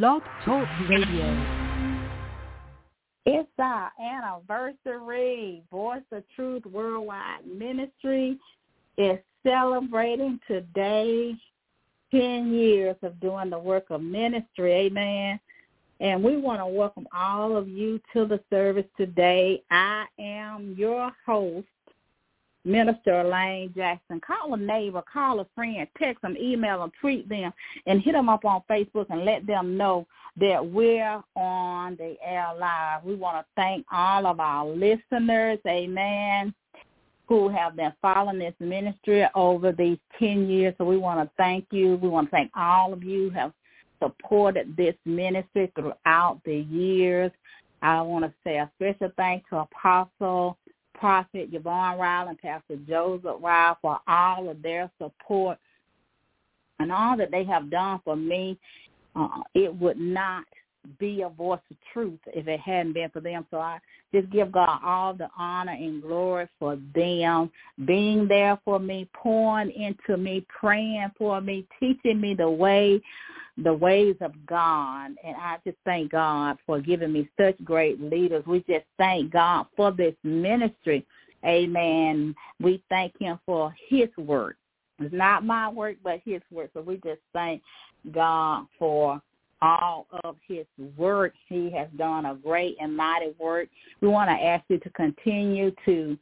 Blog Talk Radio. It's our anniversary. Voice of Truth Worldwide Ministry is celebrating today 10 years of doing the work of ministry. Amen. And we want to welcome all of you to the service today. I am your host, Minister Elaine Jackson. Call a neighbor, call a friend, text them, email them, tweet them, and hit them up on Facebook and let them know that we're on the air live. We want to thank all of our listeners, amen, who have been following this ministry over these 10 years. So we want to thank you. We want to thank all of you who have supported this ministry throughout the years. I want to say a special thanks to Apostle Prophet Yvonne Ryle and Pastor Joseph Ryle for all of their support and all that they have done for me. Uh, it would not be a voice of truth if it hadn't been for them. So I just give God all the honor and glory for them being there for me, pouring into me, praying for me, teaching me the way the ways of God. And I just thank God for giving me such great leaders. We just thank God for this ministry. Amen. We thank him for his work. It's not my work, but his work. So we just thank God for all of his work. He has done a great and mighty work. We want to ask you to continue to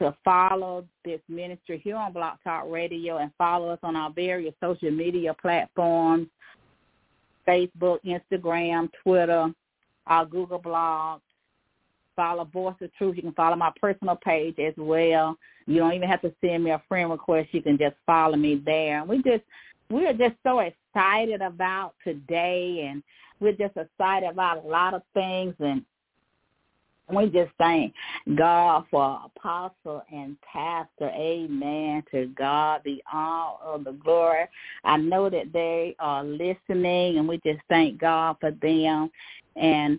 to follow this ministry here on Blog Talk Radio and follow us on our various social media platforms. Facebook, Instagram, Twitter, our Google blog. Follow Voice of Truth. You can follow my personal page as well. You don't even have to send me a friend request. You can just follow me there. We just we're just so excited about today and we're just excited about a lot of things and we just thank God for apostle and pastor. Amen. To God be all of the glory. I know that they are listening and we just thank God for them. And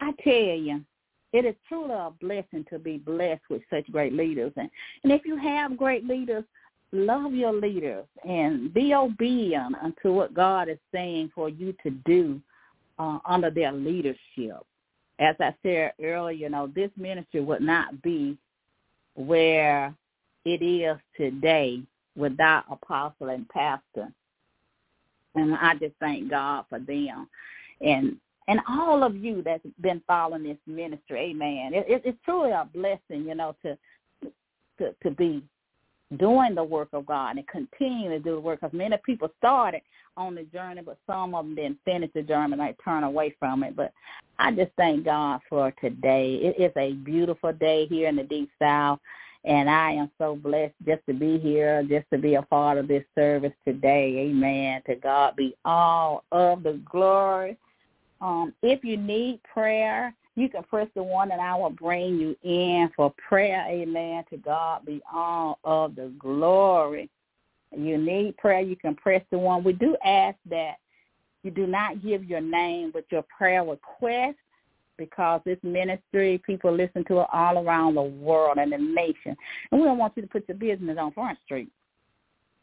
I tell you, it is truly a blessing to be blessed with such great leaders. And, and if you have great leaders, love your leaders and be obedient unto what God is saying for you to do uh, under their leadership as I said earlier, you know, this ministry would not be where it is today without apostle and pastor. And I just thank God for them. And and all of you that's been following this ministry, amen. It, it, it's truly a blessing, you know, to to to be doing the work of God and continuing to do the work. Because many people started on the journey, but some of them didn't finish the journey. They turn away from it. But I just thank God for today. It is a beautiful day here in the Deep South. And I am so blessed just to be here, just to be a part of this service today. Amen. To God be all of the glory. Um, if you need prayer, you can press the one and I will bring you in for prayer. Amen. To God be all of the glory. You need prayer, you can press the one. We do ask that you do not give your name with your prayer request because this ministry, people listen to it all around the world and the nation. And we don't want you to put your business on Front Street.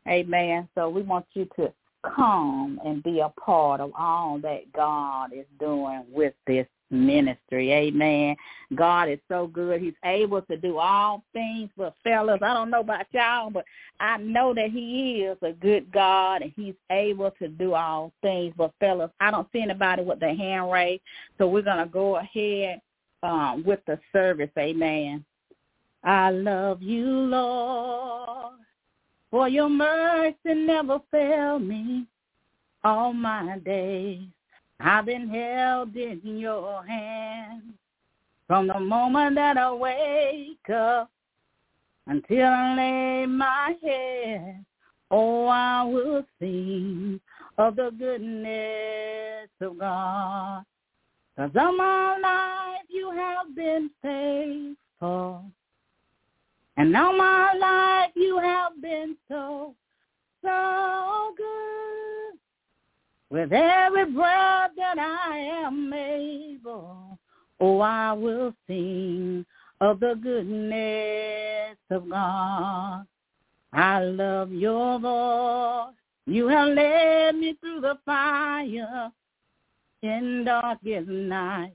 Amen. So we want you to come and be a part of all that God is doing with this ministry. Amen. God is so good. He's able to do all things. But fellas, I don't know about y'all, but I know that he is a good God and he's able to do all things. But fellas, I don't see anybody with their hand raised. So we're going to go ahead um, with the service. Amen. I love you, Lord, for your mercy never failed me all my days. I've been held in your hand from the moment that I wake up until I lay my head. Oh, I will sing of the goodness of God. Cause all my life you have been faithful. And all my life you have been so, so good. With every breath that I am able, oh, I will sing of the goodness of God. I love your voice. You have led me through the fire in darkest night.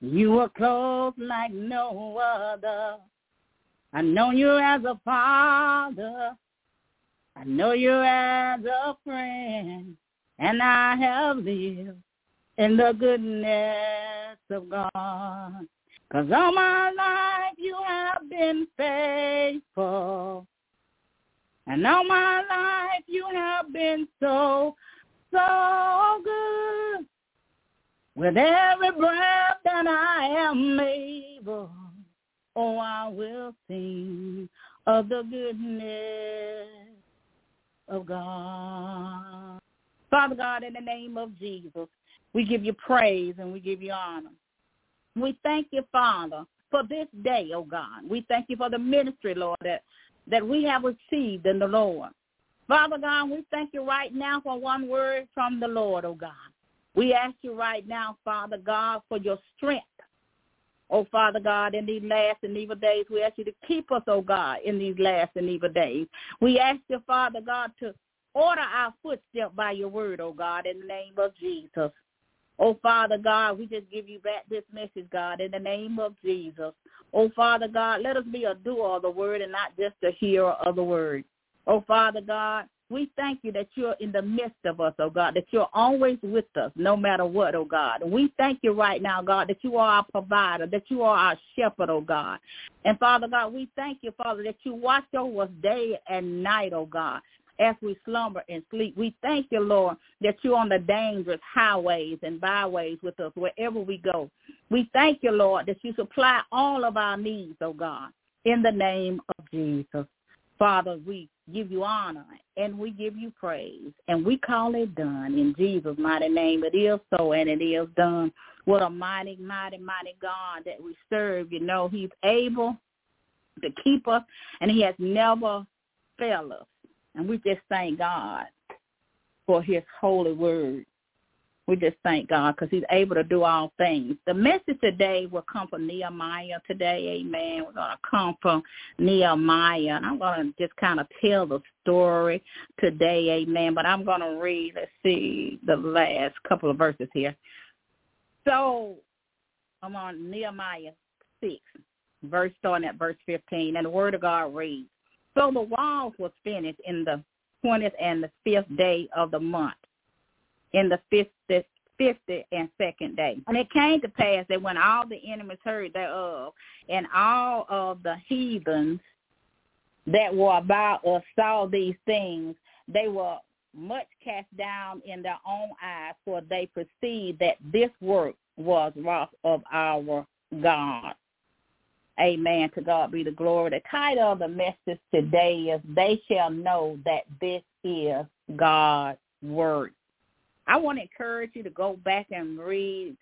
You were close like no other. I know you as a father. I know you as a friend. And I have lived in the goodness of God. Cause all my life you have been faithful. And all my life you have been so, so good. With every breath that I am able, oh, I will sing of the goodness of God. Father God, in the name of Jesus, we give you praise and we give you honor. We thank you, Father, for this day, oh God. We thank you for the ministry, Lord, that, that we have received in the Lord. Father God, we thank you right now for one word from the Lord, oh God. We ask you right now, Father God, for your strength. Oh, Father God, in these last and evil days, we ask you to keep us, oh God, in these last and evil days. We ask you, Father God, to order our footsteps by your word, oh God, in the name of Jesus. Oh, Father God, we just give you back this message, God, in the name of Jesus. Oh, Father God, let us be a doer of the word and not just a hearer of the word. Oh, Father God, we thank you that you're in the midst of us, oh God, that you're always with us no matter what, oh God. We thank you right now, God, that you are our provider, that you are our shepherd, oh God. And Father God, we thank you, Father, that you watch over us day and night, oh God as we slumber and sleep. We thank you, Lord, that you're on the dangerous highways and byways with us wherever we go. We thank you, Lord, that you supply all of our needs, oh God, in the name of Jesus. Father, we give you honor and we give you praise and we call it done in Jesus' mighty name. It is so and it is done. What a mighty, mighty, mighty God that we serve. You know, he's able to keep us and he has never failed us. And we just thank God for his holy word. We just thank God because he's able to do all things. The message today will come from Nehemiah today. Amen. We're going to come from Nehemiah. And I'm going to just kind of tell the story today. Amen. But I'm going to read, let's see, the last couple of verses here. So I'm on Nehemiah 6, verse starting at verse 15. And the word of God reads, so the walls was finished in the 20th and the fifth day of the month, in the fifth, fifty and second day. And it came to pass that when all the enemies heard thereof, and all of the heathens that were about us saw these things, they were much cast down in their own eyes, for they perceived that this work was wrought of our God. Amen. To God be the glory. The title of the message today is They Shall Know That This Is God's Word. I want to encourage you to go back and read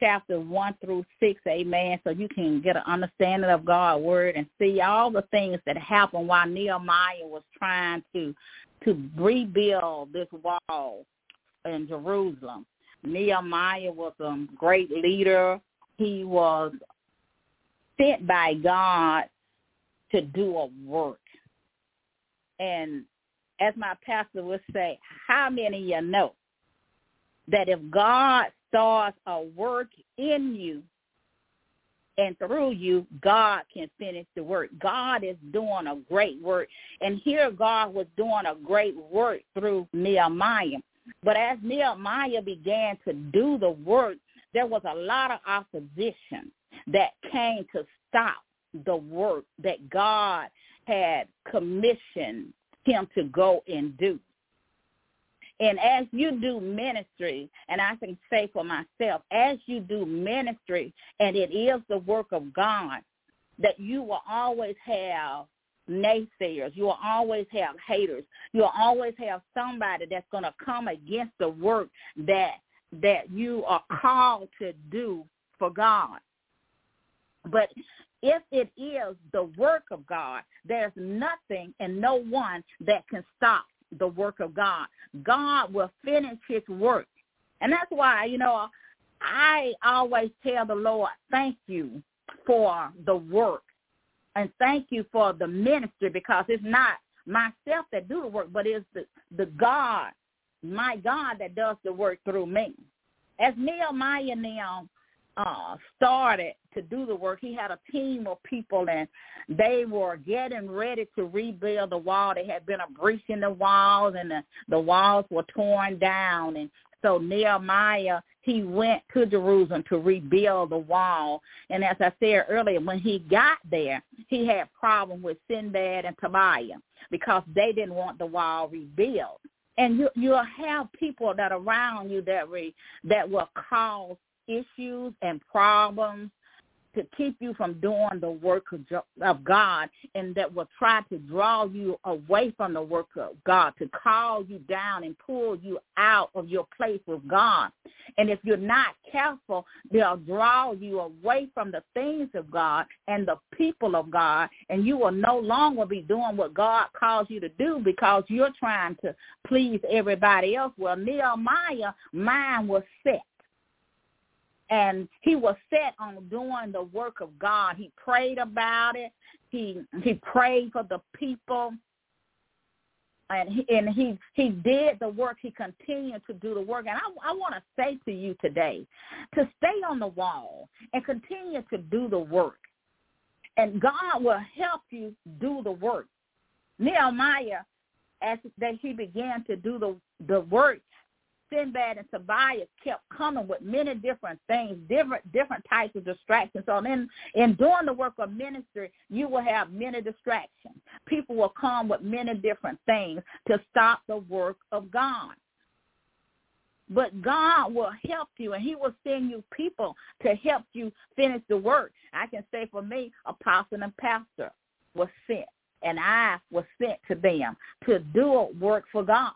chapter 1 through 6, amen, so you can get an understanding of God's word and see all the things that happened while Nehemiah was trying to to rebuild this wall in Jerusalem. Nehemiah was a great leader. He was sent by God to do a work. And as my pastor would say, how many of you know that if God starts a work in you and through you, God can finish the work. God is doing a great work. And here God was doing a great work through Nehemiah. But as Nehemiah began to do the work, there was a lot of opposition that came to stop the work that God had commissioned him to go and do. And as you do ministry, and I can say for myself, as you do ministry, and it is the work of God, that you will always have naysayers. You will always have haters. You will always have somebody that's going to come against the work that that you are called to do for God. But if it is the work of God, there's nothing and no one that can stop the work of God. God will finish his work. And that's why, you know, I always tell the Lord, thank you for the work and thank you for the ministry because it's not myself that do the work, but it's the, the God, my God that does the work through me. as Nehemiah now uh, started to do the work, he had a team of people and they were getting ready to rebuild the wall. There had been a breach in the walls and the, the walls were torn down. And so Nehemiah, he went to Jerusalem to rebuild the wall. And as I said earlier, when he got there, he had problems with Sanballat and Tobiah because they didn't want the wall rebuilt. And you you'll have people that around you that re, that will cause issues and problems to keep you from doing the work of, God and that will try to draw you away from the work of God, to call you down and pull you out of your place with God. And if you're not careful, they'll draw you away from the things of God and the people of God, and you will no longer be doing what God calls you to do because you're trying to please everybody else. Well, Nehemiah, mind was set and he was set on doing the work of God. He prayed about it. He he prayed for the people, and he and he he did the work. He continued to do the work. And I I want to say to you today, to stay on the wall and continue to do the work, and God will help you do the work. Nehemiah, as that he began to do the the work, Sanballat and Tobias kept coming with many different things, different different types of distractions. So then in doing the work of ministry, you will have many distractions. People will come with many different things to stop the work of God. But God will help you and he will send you people to help you finish the work. I can say for me, apostle and pastor was sent and I was sent to them to do a work for God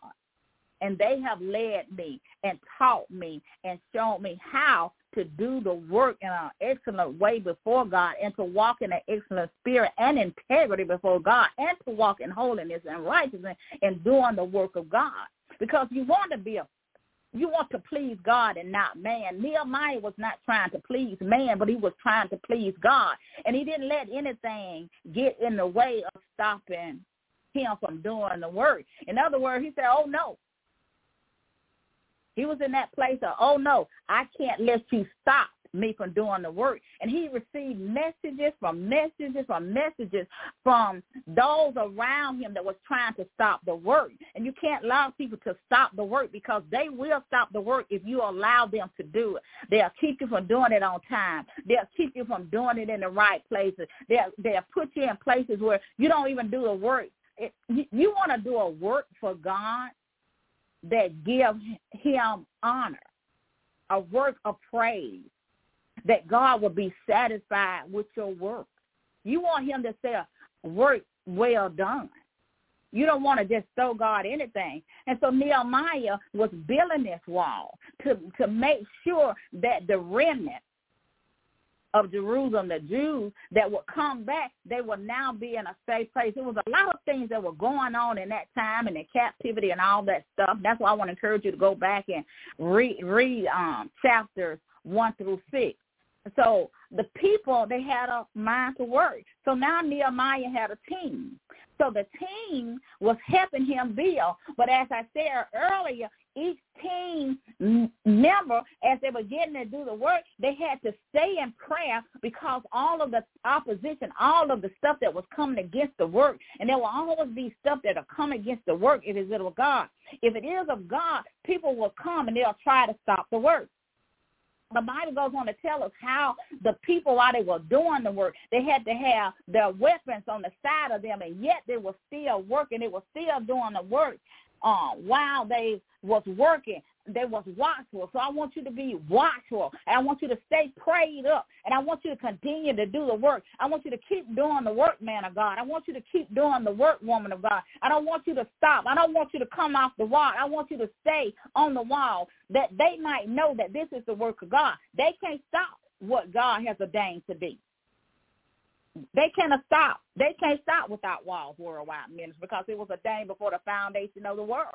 and they have led me and taught me and shown me how to do the work in an excellent way before God and to walk in an excellent spirit and integrity before God and to walk in holiness and righteousness and doing the work of God. Because you want to be a you want to please God and not man. Nehemiah was not trying to please man, but he was trying to please God. And he didn't let anything get in the way of stopping him from doing the work. In other words, he said, oh no, he was in that place of, oh no, I can't let you stop me from doing the work. And he received messages from messages from messages from those around him that was trying to stop the work. And you can't allow people to stop the work because they will stop the work if you allow them to do it. They'll keep you from doing it on time. They'll keep you from doing it in the right places. They'll, they'll put you in places where you don't even do the work. It, you, you want to do a work for God that give him honor, a work of praise, that God will be satisfied with your work. You want him to say, work well done. You don't want to just throw God anything. And so Nehemiah was building this wall to, to make sure that the remnant of Jerusalem, the Jews that would come back, they would now be in a safe place. There was a lot of things that were going on in that time and the captivity and all that stuff. That's why I want to encourage you to go back and read read um, chapters one through six. So the people they had a mind to work. So now Nehemiah had a team. So the team was helping him build. But as I said earlier, each team member, as they were getting to do the work, they had to stay in prayer because all of the opposition, all of the stuff that was coming against the work, and there will always be stuff that will come against the work if it's of God. If it is of God, people will come and they'll try to stop the work the Bible goes on to tell us how the people, while they were doing the work, they had to have their weapons on the side of them, and yet they were still working. They were still doing the work uh, while they was working they was watchful. So I want you to be watchful. And I want you to stay prayed up. And I want you to continue to do the work. I want you to keep doing the work, man of God. I want you to keep doing the work, woman of God. I don't want you to stop. I don't want you to come off the wall. I want you to stay on the wall that they might know that this is the work of God. They can't stop what God has ordained to be. They cannot stop. They can't stop without walls worldwide ministry because it was a ordained before the foundation of the world.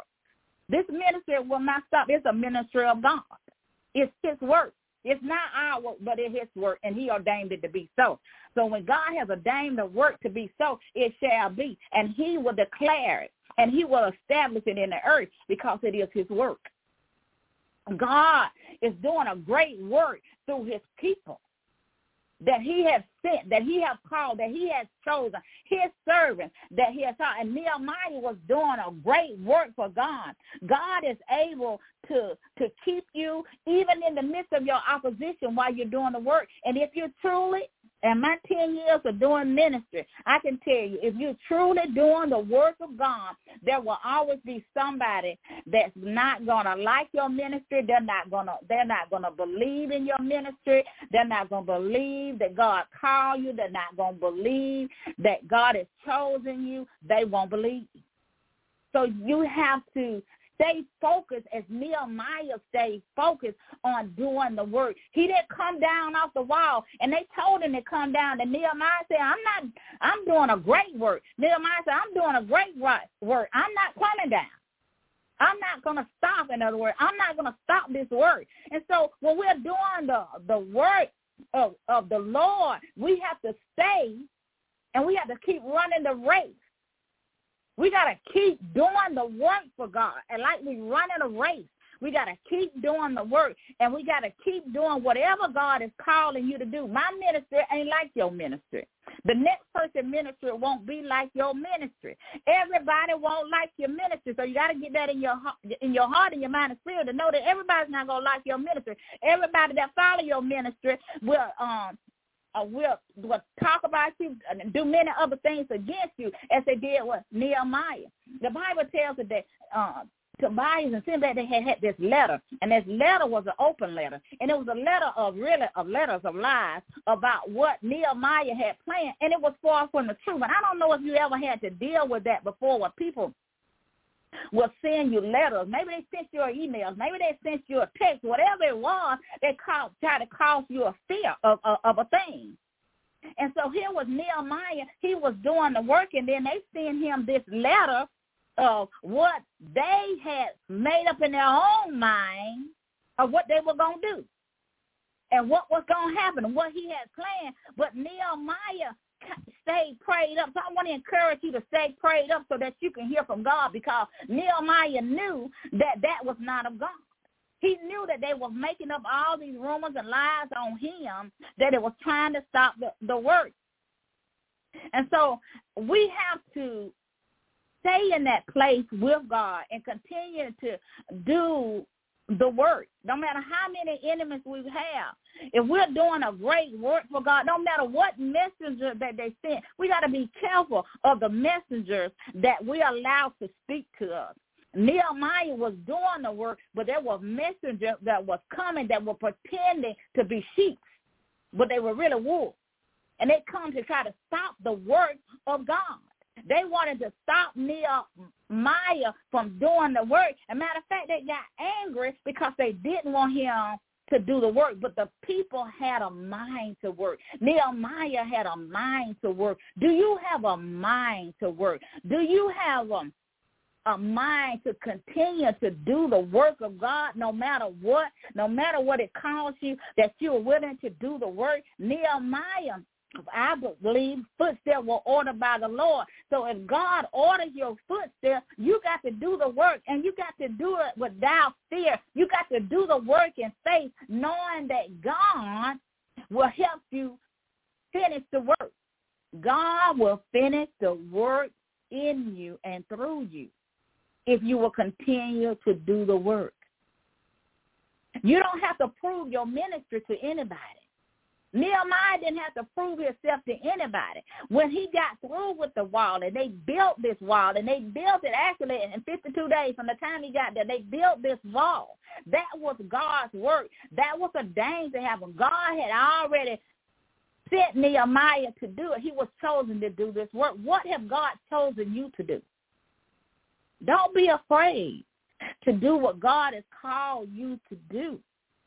This ministry will not stop. It's a ministry of God. It's his work. It's not our work, but it's his work, and he ordained it to be so. So when God has ordained the work to be so, it shall be, and he will declare it, and he will establish it in the earth because it is his work. God is doing a great work through his people that he has sent, that he has called, that he has chosen, his servant that he has taught. And Nehemiah was doing a great work for God. God is able to to keep you even in the midst of your opposition while you're doing the work. And if you're truly and my 10 years of doing ministry, I can tell you, if you're truly doing the work of God, there will always be somebody that's not going to like your ministry. They're not going to, they're not going to believe in your ministry. They're not going to believe that God called you. They're not going to believe that God has chosen you. They won't believe. So you have to stay focused as Nehemiah stayed focused on doing the work. He didn't come down off the wall and they told him to come down and Nehemiah said, I'm not, I'm doing a great work. Nehemiah said, I'm doing a great work. I'm not coming down. I'm not going to stop, in other words. I'm not going to stop this work. And so when we're doing the, the work of, of the Lord, we have to stay and we have to keep running the race we got to keep doing the work for God. And like we running a race, we got to keep doing the work and we got to keep doing whatever God is calling you to do. My ministry ain't like your ministry. The next person ministry won't be like your ministry. Everybody won't like your ministry. So you got to get that in your in your heart and your mind and spirit to know that everybody's not going to like your ministry. Everybody that follow your ministry will um uh, will will talk about you and do many other things against you as they did with Nehemiah. The Bible tells us that uh, Tobias and Sanballat they had had this letter, and this letter was an open letter, and it was a letter of really of letters of lies about what Nehemiah had planned, and it was far from the truth. And I don't know if you ever had to deal with that before, where people will send you letters. Maybe they sent you emails. Maybe they sent you a text. Whatever it was, they call, try to cause you a fear of, of, of a thing. And so here was Nehemiah. He was doing the work, and then they send him this letter of what they had made up in their own mind of what they were going to do and what was going to happen and what he had planned. But Nehemiah stay prayed up. So I want to encourage you to stay prayed up so that you can hear from God because Nehemiah knew that that was not of God. He knew that they were making up all these rumors and lies on him, that it was trying to stop the, the work. And so we have to stay in that place with God and continue to do the work. No matter how many enemies we have, if we're doing a great work for God, no matter what messenger that they send, we got to be careful of the messengers that we allow to speak to us. Nehemiah was doing the work, but there was messengers that was coming that were pretending to be sheep, but they were really wolves. And they come to try to stop the work of God. They wanted to stop Nehemiah from doing the work. As a matter of fact, they got angry because they didn't want him to do the work, but the people had a mind to work. Nehemiah had a mind to work. Do you have a mind to work? Do you have a, a mind to continue to do the work of God no matter what, no matter what it costs you, that you're willing to do the work? Nehemiah I believe footsteps were ordered by the Lord. So if God orders your footsteps, you got to do the work and you got to do it without fear. You got to do the work in faith, knowing that God will help you finish the work. God will finish the work in you and through you if you will continue to do the work. You don't have to prove your ministry to anybody. Nehemiah didn't have to prove himself to anybody. When he got through with the wall and they built this wall and they built it actually in 52 days from the time he got there, they built this wall. That was God's work. That was a danger to happen. God had already sent Nehemiah to do it. He was chosen to do this work. What have God chosen you to do? Don't be afraid to do what God has called you to do.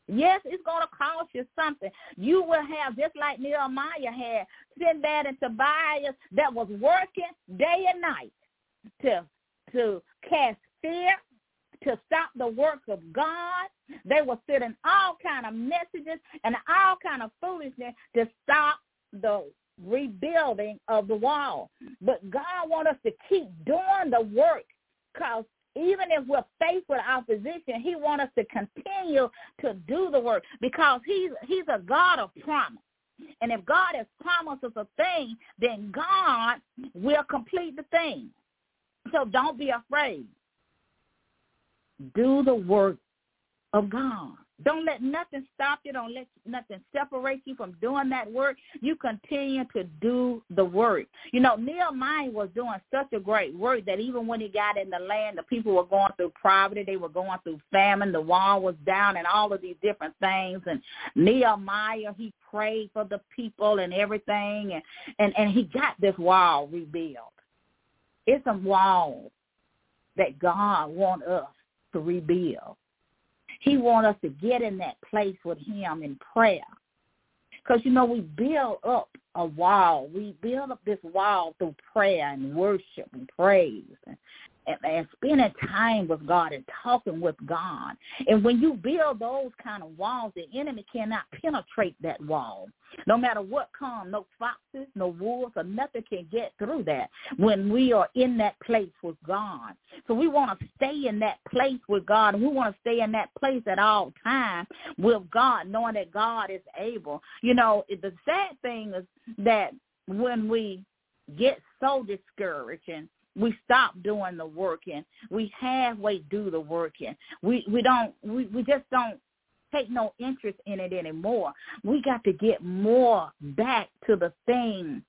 Yes, it's going to cost you something. You will have, just like Nehemiah had, Sanballat and Tobias that was working day and night to to cast fear, to stop the work of God. They were sending all kind of messages and all kind of foolishness to stop the rebuilding of the wall. But God wants us to keep doing the work because even if we're faced with opposition, he wants us to continue to do the work because he's he's a God of promise. And if God has promised us a thing, then God will complete the thing. So don't be afraid. Do the work of God. Don't let nothing stop you. Don't let nothing separate you from doing that work. You continue to do the work. You know, Nehemiah was doing such a great work that even when he got in the land, the people were going through poverty. They were going through famine. The wall was down and all of these different things. And Nehemiah, he prayed for the people and everything. And, and, and he got this wall rebuilt. It's a wall that God wants us to rebuild. He wants us to get in that place with him in prayer. Because, you know, we build up a wall. We build up this wall through prayer and worship and praise. And, spending time with God and talking with God. And when you build those kind of walls, the enemy cannot penetrate that wall. No matter what comes, no foxes, no wolves, or nothing can get through that when we are in that place with God. So we want to stay in that place with God, and we want to stay in that place at all times with God, knowing that God is able. You know, the sad thing is that when we get so discouraged and we stop doing the working. We halfway do the working. We we don't we, we just don't take no interest in it anymore. We got to get more back to the thing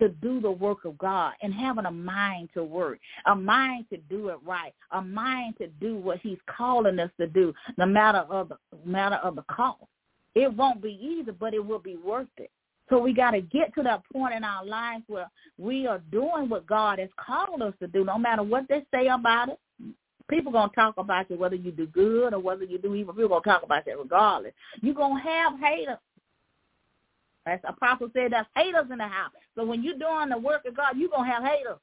to do the work of God and having a mind to work, a mind to do it right, a mind to do what he's calling us to do, no matter of the matter of the cost. It won't be easy, but it will be worth it. So we got to get to that point in our lives where we are doing what God has called us to do, no matter what they say about it. People gonna talk about you whether you do good or whether you do evil. People gonna talk about that regardless. You gonna have haters. As Apostle said, that's haters in the house. So when you're doing the work of God, you're gonna have haters,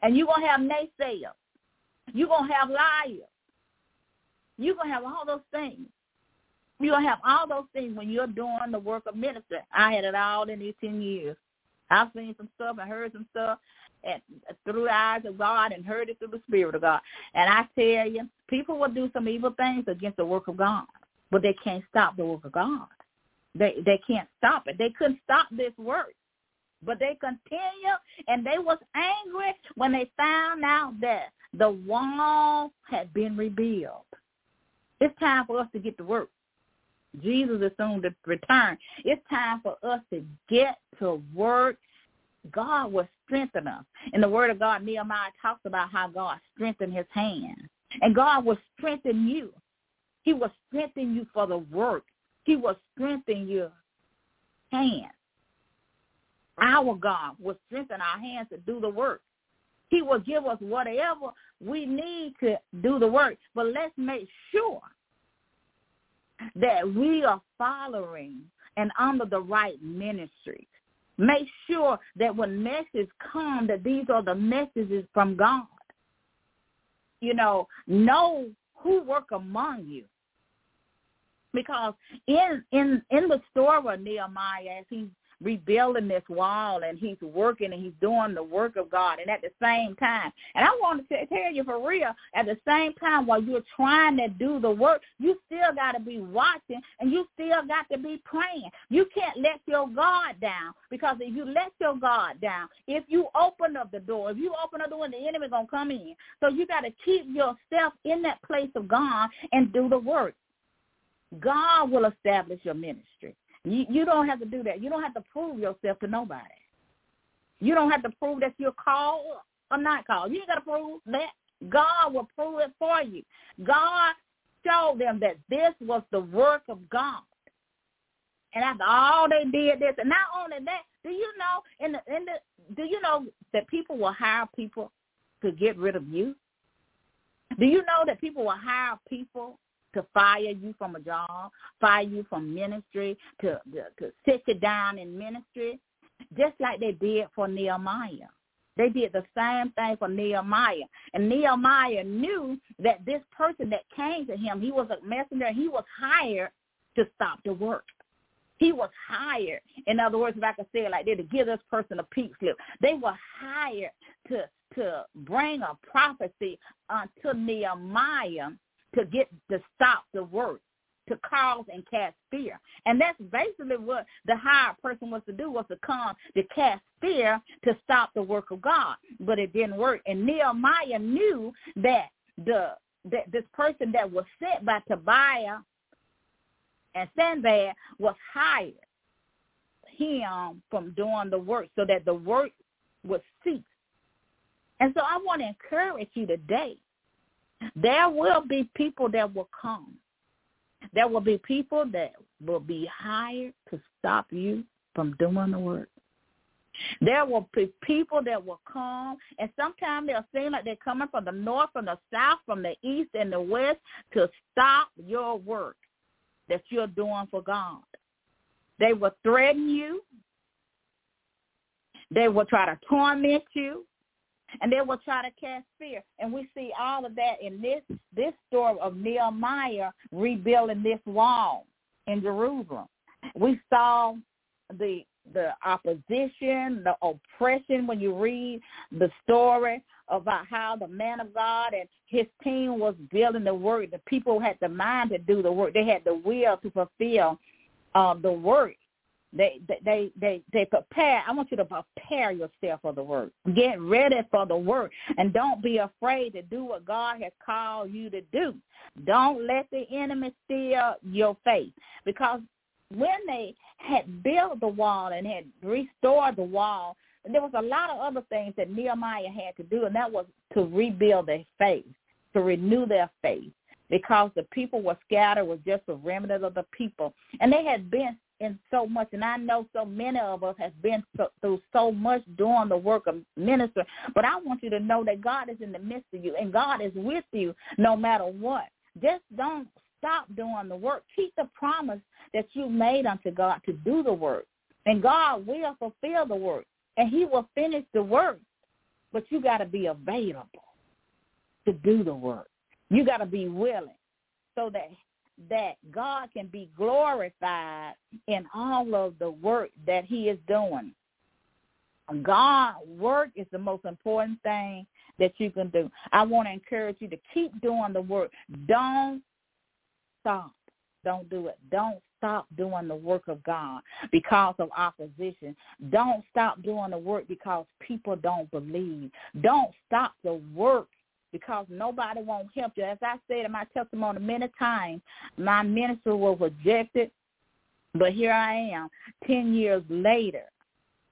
and you're gonna have naysayers. You're gonna have liars. You're gonna have all those things. You'll have all those things when you're doing the work of ministry. I had it all in these 10 years. I've seen some stuff and heard some stuff and through the eyes of God and heard it through the Spirit of God. And I tell you, people will do some evil things against the work of God, but they can't stop the work of God. They they can't stop it. They couldn't stop this work. But they continue and they was angry when they found out that the wall had been rebuilt. It's time for us to get to work. Jesus is soon to return. It's time for us to get to work. God will strengthen us. In the Word of God, Nehemiah talks about how God strengthened his hand. And God will strengthen you. He will strengthen you for the work. He will strengthen your hands. Our God will strengthen our hands to do the work. He will give us whatever we need to do the work. But let's make sure that we are following and under the right ministry. Make sure that when messages come, that these are the messages from God. You know, know who work among you. Because in in in the story of Nehemiah, as he's rebuilding this wall and he's working and he's doing the work of God. And at the same time and I want to tell you for real at the same time while you're trying to do the work you still got to be watching and you still got to be praying. You can't let your guard down because if you let your guard down if you open up the door if you open up the door the enemy going to come in. So you got to keep yourself in that place of God and do the work. God will establish your ministry you, you don't have to do that. You don't have to prove yourself to nobody. You don't have to prove that you're called or not called. You ain't got to prove that. God will prove it for you. God showed them that this was the work of God. And after all they did this, and not only that, do you know in the in the do you know that people will hire people to get rid of you? Do you know that people will hire people to fire you from a job, fire you from ministry, to, to, to sit you down in ministry, just like they did for Nehemiah. They did the same thing for Nehemiah. And Nehemiah knew that this person that came to him, he was a messenger, he was hired to stop the work. He was hired. In other words, if I could say it like that, to give this person a peak slip. They were hired to to bring a prophecy unto Nehemiah to get to stop the work, to cause and cast fear. And that's basically what the hired person was to do was to come to cast fear to stop the work of God. But it didn't work. And Nehemiah knew that the that this person that was sent by Tobiah and Sanballat was hired him from doing the work so that the work would cease. And so I want to encourage you today. There will be people that will come. There will be people that will be hired to stop you from doing the work. There will be people that will come, and sometimes they'll seem like they're coming from the north, from the south, from the east, and the west to stop your work that you're doing for God. They will threaten you. They will try to torment you. And they will try to cast fear. And we see all of that in this this story of Nehemiah rebuilding this wall in Jerusalem. We saw the the opposition, the oppression when you read the story about how the man of God and his team was building the work. The people had the mind to do the work. They had the will to fulfill uh, the work. They they they they prepare. I want you to prepare yourself for the work. Get ready for the work, and don't be afraid to do what God has called you to do. Don't let the enemy steal your faith, because when they had built the wall and had restored the wall, there was a lot of other things that Nehemiah had to do, and that was to rebuild their faith, to renew their faith, because the people were scattered, was just a remnant of the people, and they had been in so much, and I know so many of us have been so, through so much doing the work of minister. But I want you to know that God is in the midst of you, and God is with you no matter what. Just don't stop doing the work. Keep the promise that you made unto God to do the work, and God will fulfill the work, and He will finish the work. But you got to be available to do the work. You got to be willing so that that God can be glorified in all of the work that he is doing. God work is the most important thing that you can do. I want to encourage you to keep doing the work. Don't stop. Don't do it. Don't stop doing the work of God because of opposition. Don't stop doing the work because people don't believe. Don't stop the work because nobody won't help you. As I said in my testimony many times, my ministry was rejected, but here I am 10 years later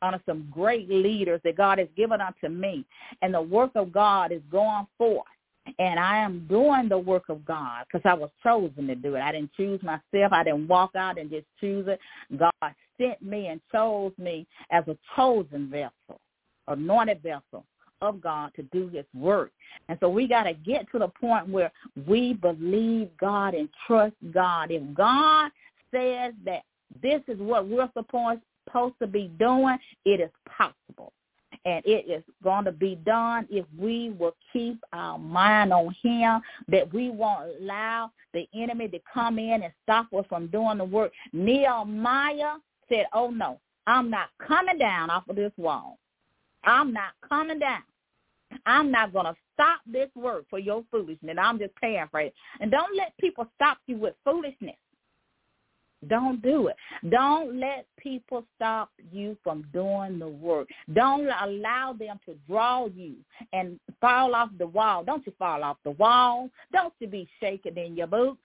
under some great leaders that God has given unto me. And the work of God is going forth. And I am doing the work of God because I was chosen to do it. I didn't choose myself. I didn't walk out and just choose it. God sent me and chose me as a chosen vessel, anointed vessel of God to do his work. And so we got to get to the point where we believe God and trust God. If God says that this is what we're supposed supposed to be doing, it is possible. And it is going to be done if we will keep our mind on him, that we won't allow the enemy to come in and stop us from doing the work. Nehemiah said, oh no, I'm not coming down off of this wall. I'm not coming down. I'm not going to stop this work for your foolishness. I'm just paraphrasing. And don't let people stop you with foolishness. Don't do it. Don't let people stop you from doing the work. Don't allow them to draw you and fall off the wall. Don't you fall off the wall. Don't you be shaking in your boots.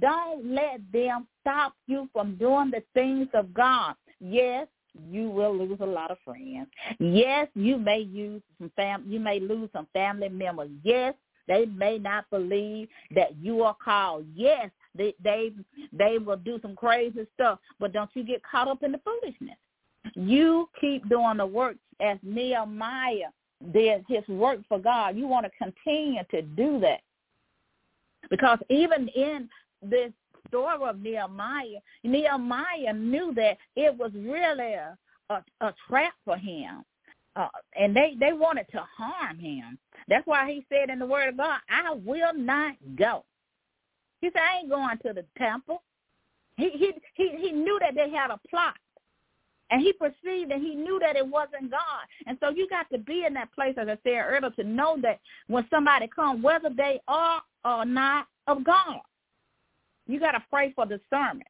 Don't let them stop you from doing the things of God. Yes, you will lose a lot of friends. Yes, you may use some fam you may lose some family members. Yes, they may not believe that you are called. Yes, they they they will do some crazy stuff, but don't you get caught up in the foolishness. You keep doing the work as Nehemiah did his work for God. You want to continue to do that. Because even in this story of Nehemiah, Nehemiah knew that it was really a, a, a trap for him. Uh, and they, they wanted to harm him. That's why he said in the word of God, I will not go. He said, I ain't going to the temple. He he he he knew that they had a plot. And he perceived and he knew that it wasn't God. And so you got to be in that place, as I said earlier, to know that when somebody comes, whether they are or not of God, you got to pray for discernment.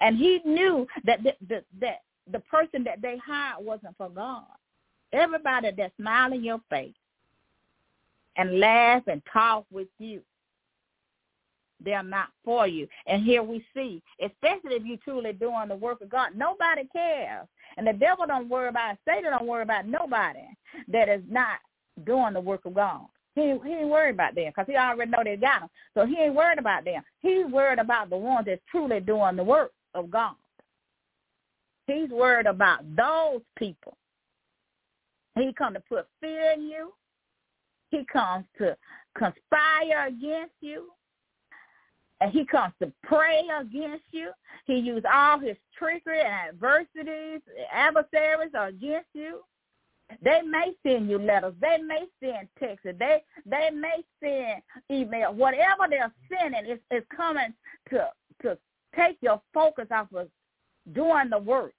And he knew that the, the, that the person that they hired wasn't for God. Everybody that smile in your face and laugh and talk with you, they're not for you. And here we see, especially if you're truly doing the work of God, nobody cares. And the devil don't worry about, Satan don't worry about nobody that is not doing the work of God. He, he ain't worried about them because he already know they got them. So he ain't worried about them. He's worried about the ones that's truly doing the work of God. He's worried about those people. He come to put fear in you. He comes to conspire against you. And he comes to pray against you. He uses all his trickery and adversities, adversaries against you. They may send you letters. They may send texts. They they may send email. Whatever they're sending is, is coming to to take your focus off of doing the work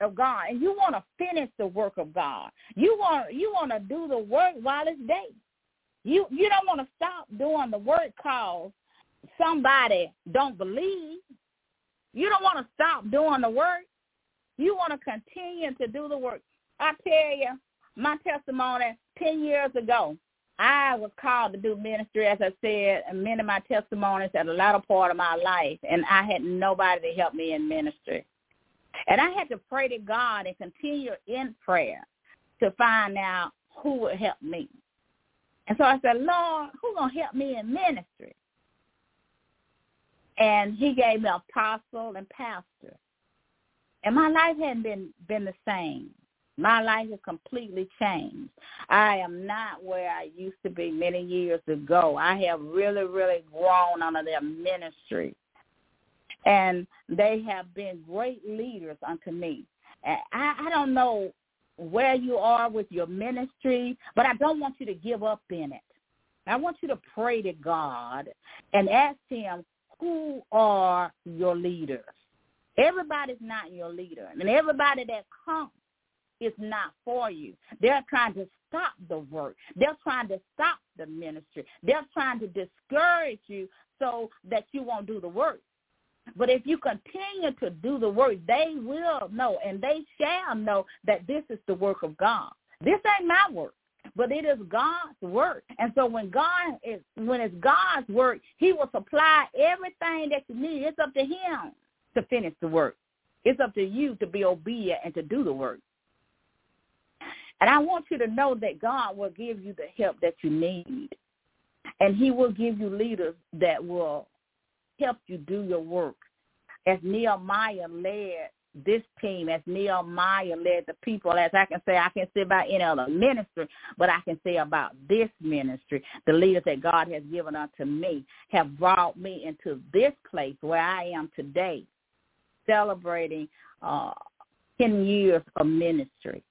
of God, and you want to finish the work of God. You want you want to do the work while it's day. You you don't want to stop doing the work cause somebody don't believe. You don't want to stop doing the work. You want to continue to do the work. I tell you, my testimony ten years ago, I was called to do ministry, as I said, and many of my testimonies at a latter part of my life, and I had nobody to help me in ministry. And I had to pray to God and continue in prayer to find out who would help me. And so I said, Lord, who's going to help me in ministry? And he gave me apostle and pastor. And my life hadn't been, been the same. My life has completely changed. I am not where I used to be many years ago. I have really, really grown under their ministry. And they have been great leaders unto me. I, I don't know where you are with your ministry, but I don't want you to give up in it. I want you to pray to God and ask him, who are your leaders? Everybody's not your leader. And everybody that comes is not for you. They're trying to stop the work. They're trying to stop the ministry. They're trying to discourage you so that you won't do the work. But if you continue to do the work, they will know and they shall know that this is the work of God. This ain't my work, but it is God's work. And so when God is when it's God's work, he will supply everything that you need. It's up to him to finish the work. It's up to you to be obedient and to do the work. And I want you to know that God will give you the help that you need. And he will give you leaders that will help you do your work. As Nehemiah led this team, as Nehemiah led the people, as I can say, I can say about any other ministry, but I can say about this ministry, the leaders that God has given unto me have brought me into this place where I am today, celebrating uh, 10 years of ministry.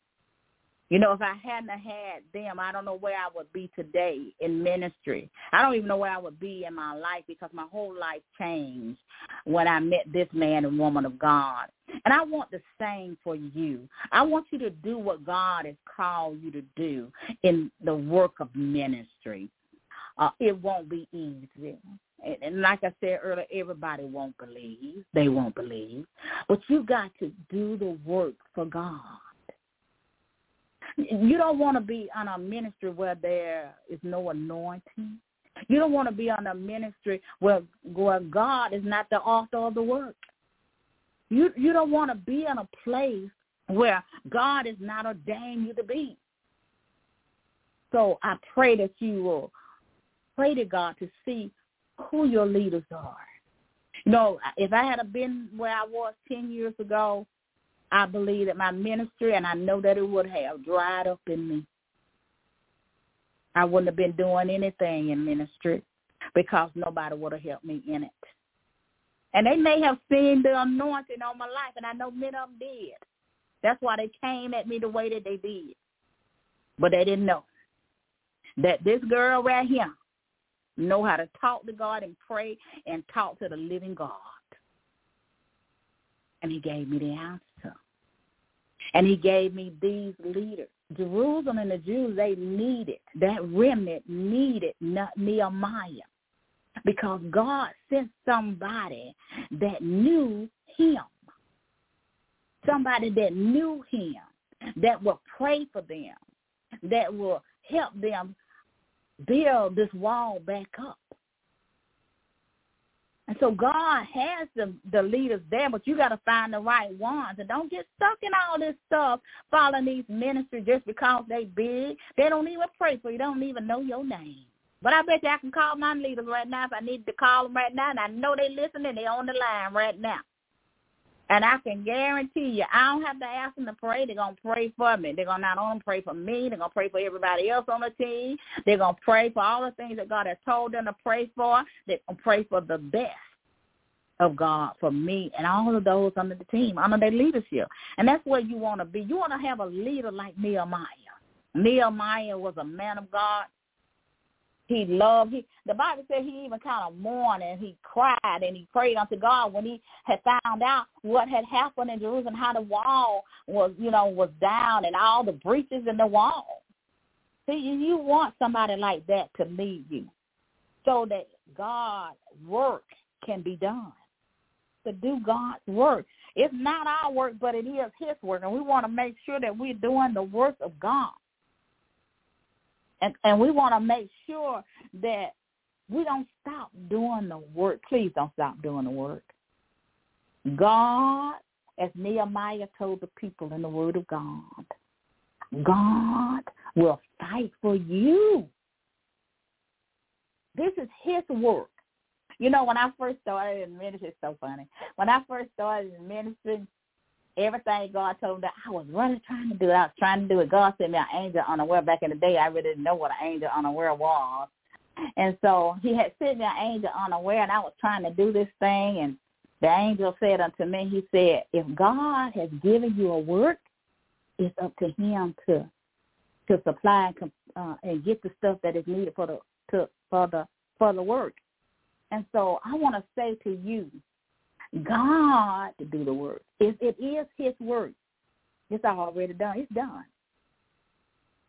You know, if I hadn't had them, I don't know where I would be today in ministry. I don't even know where I would be in my life because my whole life changed when I met this man and woman of God. And I want the same for you. I want you to do what God has called you to do in the work of ministry. Uh, it won't be easy. And, and like I said earlier, everybody won't believe. They won't believe. But you got to do the work for God. You don't want to be on a ministry where there is no anointing. You don't want to be on a ministry where, where God is not the author of the work. You you don't want to be in a place where God is not ordained you to be. So I pray that you will pray to God to see who your leaders are. You know, if I had been where I was 10 years ago, I believe that my ministry, and I know that it would have dried up in me. I wouldn't have been doing anything in ministry because nobody would have helped me in it. And they may have seen the anointing on my life, and I know many of them did. That's why they came at me the way that they did. But they didn't know that this girl right here know how to talk to God and pray and talk to the living God. And he gave me the answer. And he gave me these leaders. Jerusalem and the Jews, they needed, that remnant needed Nehemiah because God sent somebody that knew him, somebody that knew him, that will pray for them, that will help them build this wall back up. And so God has the the leaders there, but you got to find the right ones, and don't get stuck in all this stuff, following these ministries just because they big. They don't even pray for you. They don't even know your name. But I bet you I can call my leaders right now if I need to call them right now, and I know they listening. They on the line right now. And I can guarantee you, I don't have to ask them to pray. They're going to pray for me. They're going to not only pray for me, they're going to pray for everybody else on the team. They're going to pray for all the things that God has told them to pray for. They're going to pray for the best of God for me and all of those under the team, under their leadership. And that's where you want to be. You want to have a leader like Nehemiah. Nehemiah was a man of God. He loved. He the Bible said he even kind of mourned and he cried and he prayed unto God when he had found out what had happened in Jerusalem, how the wall was, you know, was down and all the breaches in the wall. See, you want somebody like that to lead you, so that God's work can be done. To do God's work. It's not our work, but it is His work, and we want to make sure that we're doing the work of God. And, and we want to make sure that we don't stop doing the work. Please don't stop doing the work. God, as Nehemiah told the people in the Word of God, God will fight for you. This is his work. You know, when I first started in ministry, it's so funny. When I first started in ministry, everything God told me I was running trying to do it. I was trying to do it. God sent me an angel unaware. Back in the day, I really didn't know what an angel unaware was. And so he had sent me an angel unaware, and I was trying to do this thing. And the angel said unto me, he said, if God has given you a work, it's up to him to to supply and, uh, and get the stuff that is needed for the to for the for the work. And so I want to say to you, God to do the work. It, it is his work. It's already done. It's done.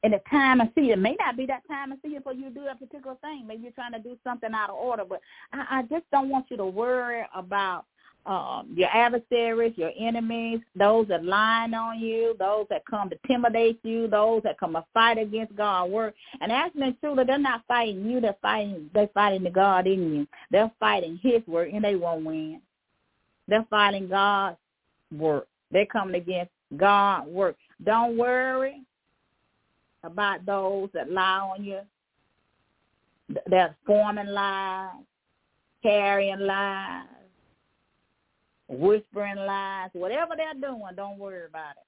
And the time and season it may not be that time and season for you to do that particular thing. Maybe you're trying to do something out of order. But I, I just don't want you to worry about um, your adversaries, your enemies, those that lie on you, those that come to intimidate you, those that come to fight against God's work. And actually, truly, they're not fighting you. They're fighting. They're fighting the God in you. They're fighting His work, and they won't win. They're fighting God's work. They're coming against God's work. Don't worry about those that lie on you. They're forming lies, carrying lies, whispering lies. Whatever they're doing, don't worry about it.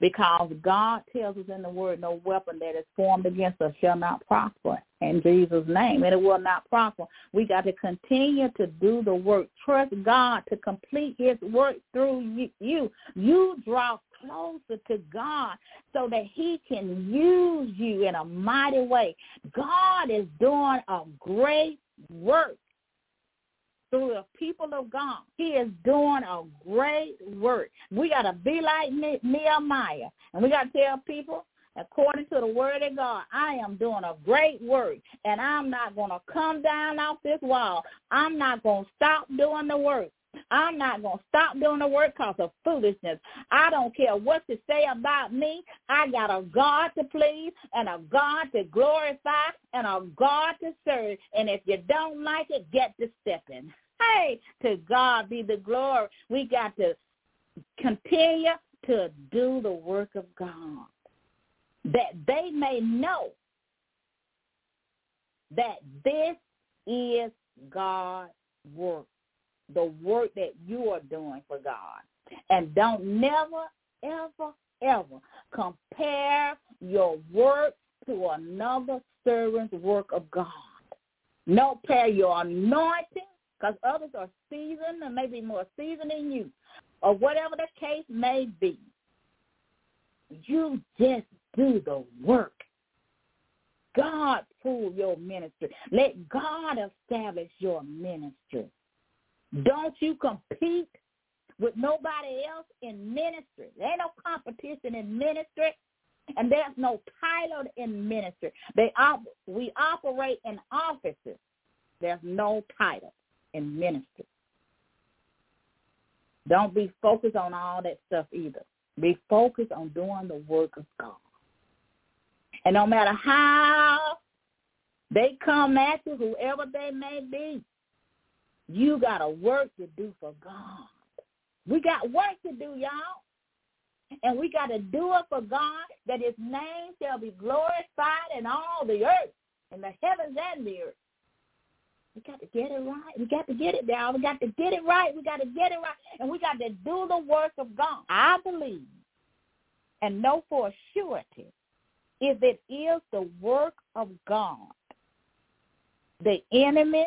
Because God tells us in the word, no weapon that is formed against us shall not prosper in Jesus' name, and it will not prosper. We got to continue to do the work. Trust God to complete his work through you. You draw closer to God so that he can use you in a mighty way. God is doing a great work through the people of God. He is doing a great work. We got to be like Nehemiah. And we got to tell people, according to the word of God, I am doing a great work. And I'm not going to come down off this wall. I'm not going to stop doing the work. I'm not going to stop doing the work because of foolishness. I don't care what to say about me. I got a God to please and a God to glorify and a God to serve. And if you don't like it, get to stepping. Hey, to God be the glory. We got to continue to do the work of God that they may know that this is God's work, the work that you are doing for God. And don't never, ever, ever compare your work to another servant's work of God. No compare your anointing because others are seasoned and maybe more seasoned than you, or whatever the case may be. You just do the work. God prove your ministry. Let God establish your ministry. Don't you compete with nobody else in ministry. There ain't no competition in ministry, and there's no title in ministry. They op- we operate in offices. There's no title in ministry. Don't be focused on all that stuff either. Be focused on doing the work of God. And no matter how they come at you, whoever they may be, you got a work to do for God. We got work to do, y'all. And we got to do it for God that his name shall be glorified in all the earth, in the heavens and the earth. We got to get it right. We got to get it down. We got to get it right. We got to get it right. And we got to do the work of God. I believe and know for a surety if it is the work of God, the enemy,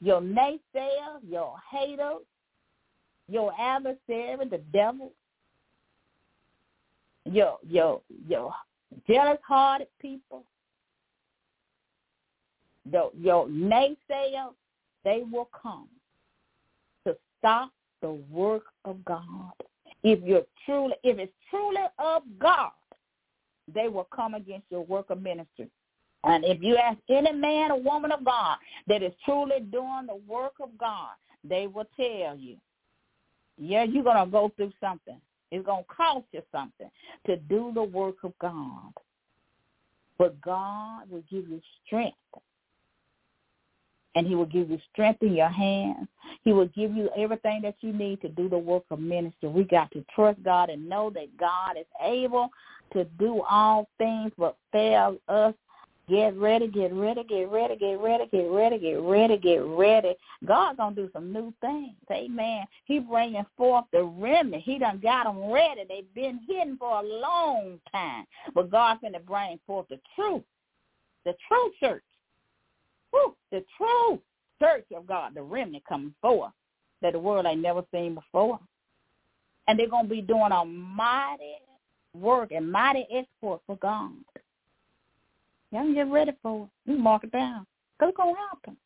your naysayer, your hater, your adversary, the devil, your your your jealous hearted people, the, your naysayers, they will come to stop the work of God. If you're truly, if it's truly of God, they will come against your work of ministry. And if you ask any man or woman of God that is truly doing the work of God, they will tell you, yeah, you're going to go through something. It's going to cost you something to do the work of God. But God will give you strength and he will give you strength in your hands. He will give you everything that you need to do the work of ministry. We got to trust God and know that God is able to do all things but fail us. Get ready, get ready, get ready, get ready, get ready, get ready, get ready. God's to do some new things. Amen. He bringing forth the remnant. He done got them ready. They've been hidden for a long time. But God's to bring forth the truth, the true church Woo, the true church of God, the remnant coming forth that the world ain't never seen before. And they're to be doing a mighty work and mighty export for God. Y'all get ready for it. You mark it down. Because it's going to happen.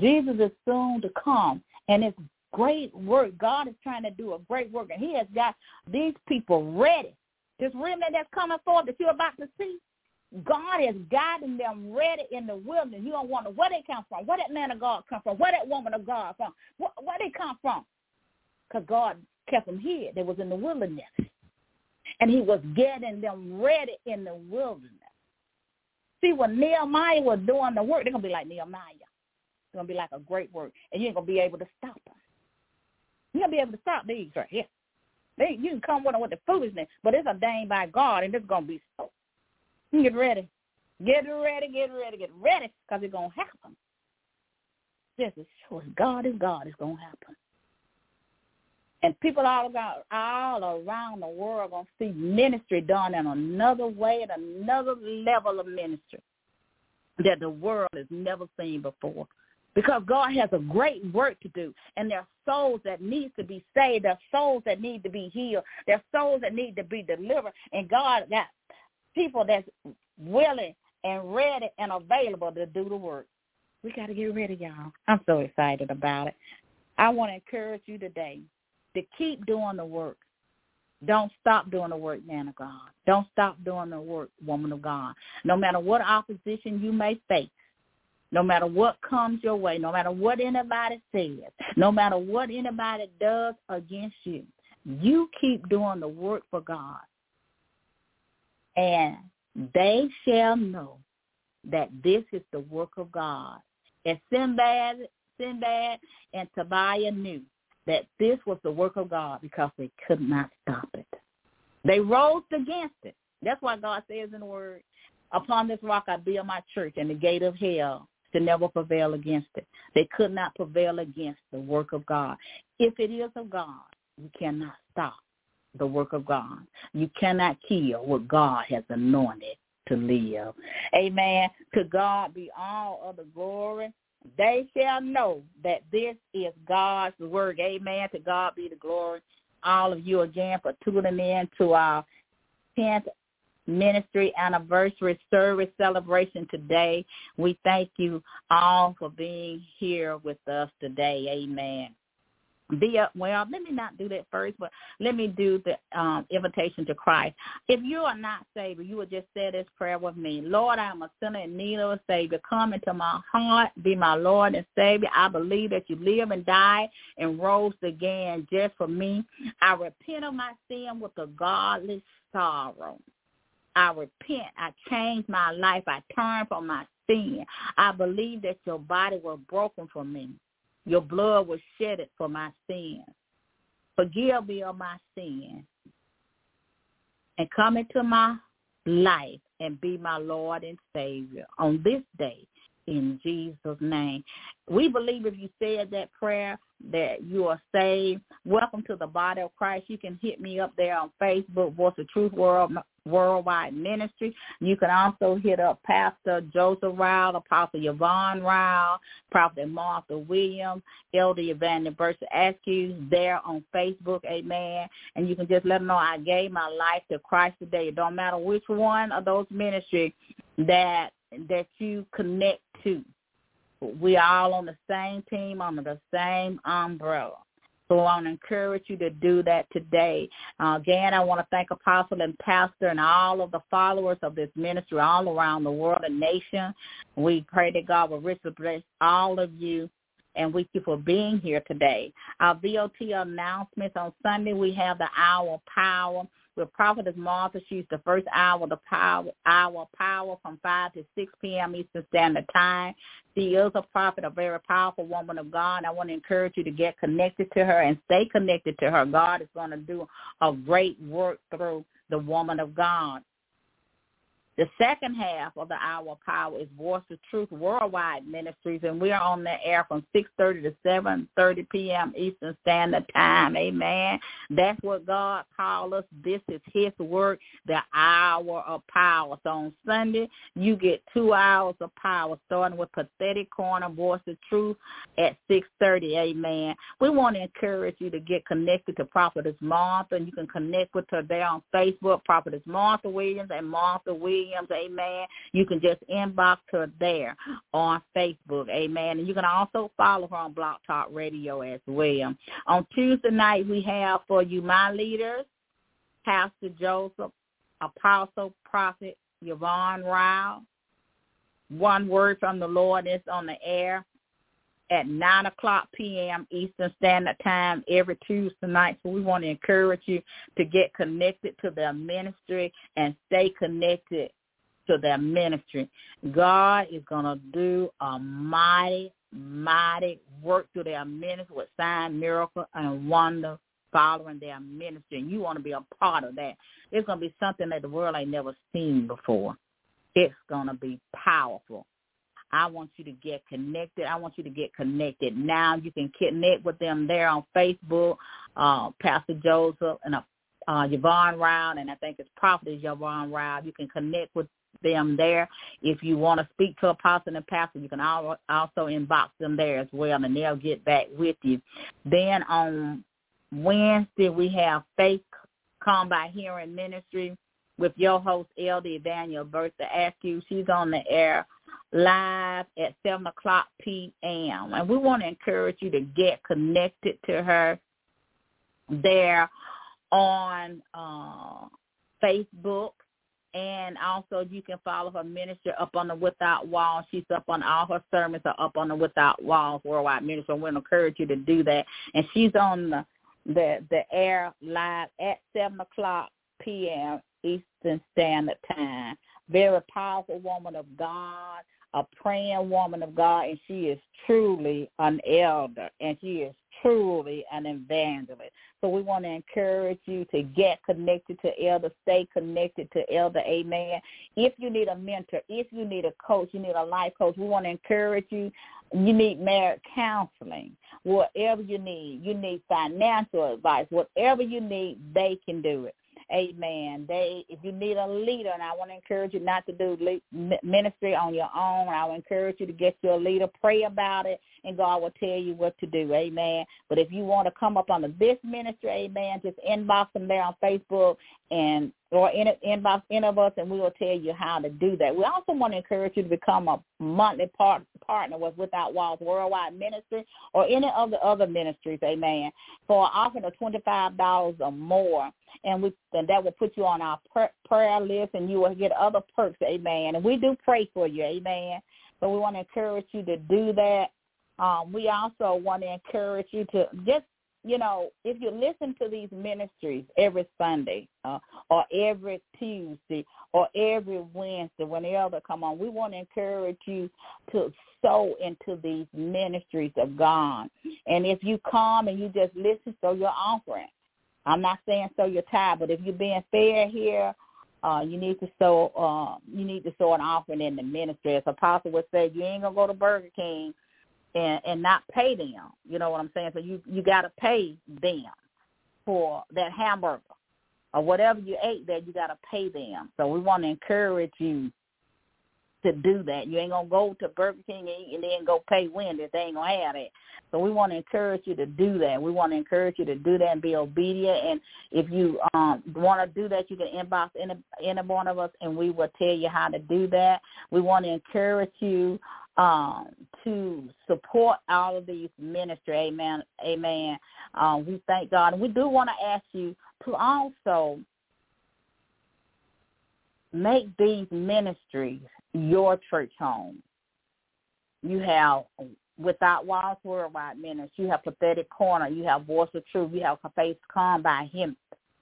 Jesus is soon to come. And it's great work. God is trying to do a great work. And he has got these people ready. This remnant that's coming forth that you're about to see, God is guiding them ready in the wilderness. You don't wonder where they come from, where that man of God come from, where that woman of God from, where, where they come from. Because God kept them here. They was in the wilderness. And he was getting them ready in the wilderness. See, when Nehemiah was doing the work, they're going to be like Nehemiah. It's going to be like a great work. And you ain't going to be able to stop them. You're going to be able to stop these right here. They, you can come with them with the foolishness, but it's ordained by God, and it's going to be so. Get ready. Get ready, get ready, get ready, because it's going to happen. Just as sure as God is God, it's going to happen. And people all around, all around the world going to see ministry done in another way, at another level of ministry that the world has never seen before. Because God has a great work to do, and there are souls that need to be saved. There are souls that need to be healed. There are souls that need to be delivered, and God got people that's willing and ready and available to do the work. We got to get ready, y'all. I'm so excited about it. I want to encourage you today to keep doing the work. Don't stop doing the work, man of God. Don't stop doing the work, woman of God. No matter what opposition you may face, no matter what comes your way, no matter what anybody says, no matter what anybody does against you, you keep doing the work for God and they shall know that this is the work of God. As Sanballat, Sanballat and Tobiah knew that this was the work of God because they could not stop it. They rose against it. That's why God says in the word, upon this rock I build my church and the gate of hell to never prevail against it. They could not prevail against the work of God. If it is of God, you cannot stop the work of God. You cannot kill what God has anointed to live. Amen. To God be all of the glory. They shall know that this is God's work. Amen. To God be the glory. All of you again for tuning in to our 10th ministry anniversary service celebration today. We thank you all for being here with us today. Amen. Up well let me not do that first but let me do the um invitation to christ if you are not saved you would just say this prayer with me lord i am a sinner in need of a savior come into my heart be my lord and savior i believe that you live and died and rose again just for me i repent of my sin with a godly sorrow I repent. I change my life. I turn from my sin. I believe that your body was broken for me. Your blood was shedded for my sins. Forgive me of my sins. And come into my life and be my Lord and Savior on this day in Jesus' name. We believe if you said that prayer that you are saved. Welcome to the body of Christ. You can hit me up there on Facebook, Voice of Truth World Worldwide Ministry. You can also hit up Pastor Joseph Ryle, Apostle Yvonne Ryle, Prophet Martha Williams, Elder Evangelist Askew there on Facebook, amen. And you can just let them know I gave my life to Christ today. It don't matter which one of those ministries that that you connect to. We all on the same team, under the same umbrella. So I want to encourage you to do that today. Uh, again, I want to thank Apostle and Pastor and all of the followers of this ministry all around the world and nation. We pray that God will richly bless all of you and we thank you for being here today. Our VOT announcements on Sunday, we have the Hour Power with Prophetess Martha. She's the first hour, the power hour power from 5 to 6 p.m. Eastern Standard Time. She is a prophet, a very powerful woman of God. I want to encourage you to get connected to her and stay connected to her. God is going to do a great work through the woman of God. The second half of the Hour of Power is Voice of Truth Worldwide Ministries, and we are on the air from 6.30 to 7.30 p.m. Eastern Standard Time. Amen. That's what God called us. This is his work, the Hour of Power. So on Sunday, you get two hours of power, starting with Prophetic Corner, Voice of Truth at 6.30. Amen. We want to encourage you to get connected to Prophetess Martha, and you can connect with her there on Facebook, Prophetess Martha Williams and Martha Williams Williams, amen. You can just inbox her there on Facebook, amen. And you can also follow her on Blog Talk Radio as well. On Tuesday night, we have for you my leaders, Pastor Joseph, Apostle, Prophet Yvonne Ryle. One word from the Lord is on the air at 9 o'clock p.m. Eastern Standard Time every Tuesday night. So we want to encourage you to get connected to their ministry and stay connected to their ministry. God is going to do a mighty, mighty work through their ministry with sign, miracle, and wonder following their ministry. And you want to be a part of that. It's going to be something that the world ain't never seen before. It's going to be powerful. I want you to get connected. I want you to get connected now. You can connect with them there on Facebook, uh, Pastor Joseph and uh, uh, Yvonne Ryle, and I think it's Prophet Yvonne Ryle. You can connect with them there. If you want to speak to Apostle and Pastor, you can also inbox them there as well, and they'll get back with you. Then on Wednesday, we have Faith Come by Hearing Ministry with your host, Elder Daniel Bertha Askew. She's on the air live at 7 o'clock p.m. And we want to encourage you to get connected to her there on uh, Facebook. And also you can follow her ministry up on the Without Walls. She's up on all her sermons are up on the Without Walls Worldwide Ministry. And we encourage you to do that. And she's on the the, the air live at 7 o'clock p.m. Eastern Standard Time. Very powerful woman of God a praying woman of God, and she is truly an elder, and she is truly an evangelist. So we want to encourage you to get connected to Elder, stay connected to Elder, amen. If you need a mentor, if you need a coach, you need a life coach, we want to encourage you. You need marriage counseling, whatever you need. You need financial advice, whatever you need, they can do it. Amen. They, if you need a leader, and I want to encourage you not to do ministry on your own. I will encourage you to get your leader, pray about it, and God will tell you what to do. Amen. But if you want to come up under this ministry, amen, just inbox them there on Facebook and or in, inbox any of us, and we will tell you how to do that. We also want to encourage you to become a monthly part, partner with Without Walls Worldwide Ministry or any of the other ministries, amen, for an offering of $25 or more. And we and that will put you on our prayer list, and you will get other perks, amen. And we do pray for you, amen. So we want to encourage you to do that. Um, we also want to encourage you to just you know, if you listen to these ministries every Sunday uh, or every Tuesday or every Wednesday, when the other come on, we want to encourage you to sow into these ministries of God. And if you come and you just listen, sow your offering. I'm not saying sow your tithe, but if you're being fair here, uh, you need to sow. Uh, you need to sow an offering in the ministry. As Apostle would say, you ain't gonna go to Burger King and and not pay them. You know what I'm saying? So you you got to pay them for that hamburger or whatever you ate there. You got to pay them. So we want to encourage you to do that. You ain't gonna go to Burger King and, eat and then go pay Wendy's. They ain't gonna have it. So we want to encourage you to do that. We want to encourage you to do that and be obedient. And if you um want to do that, you can inbox any any one of us, and we will tell you how to do that. We want to encourage you um, to support all of these ministry. Amen. Amen. Um, we thank God. And we do want to ask you to also make these ministries your church home. You have Without Walls Worldwide Ministry, you have Prophetic Corner, you have Voice of Truth, you have Faith Come by Him,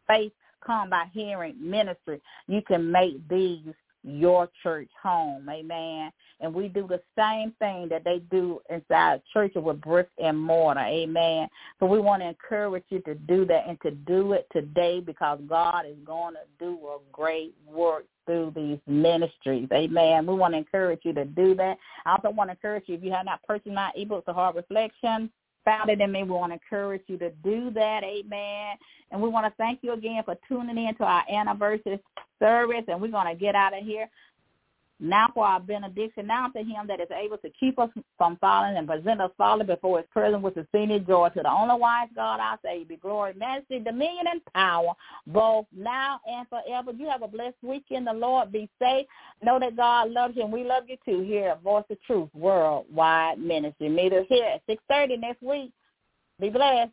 Faith Come by Hearing Ministry. You can make these your church home. Amen. And we do the same thing that they do inside churches with brick and mortar. Amen. So we want to encourage you to do that and to do it today because God is going to do a great work through these ministries. Amen. We want to encourage you to do that. I also want to encourage you if you have not purchased my ebook, The Hard Reflection, found it in me. We want to encourage you to do that. Amen. And we want to thank you again for tuning in to our anniversary service. And we're going to get out of here. Now for our benediction, now to him that is able to keep us from falling and present us falling before his presence with senior joy. To the only wise God, I say, be glory, majesty, dominion, and power, both now and forever. You have a blessed weekend. The Lord be safe. Know that God loves you, and we love you too here at Voice of Truth Worldwide Ministry. Meet us here at 6.30 next week. Be blessed.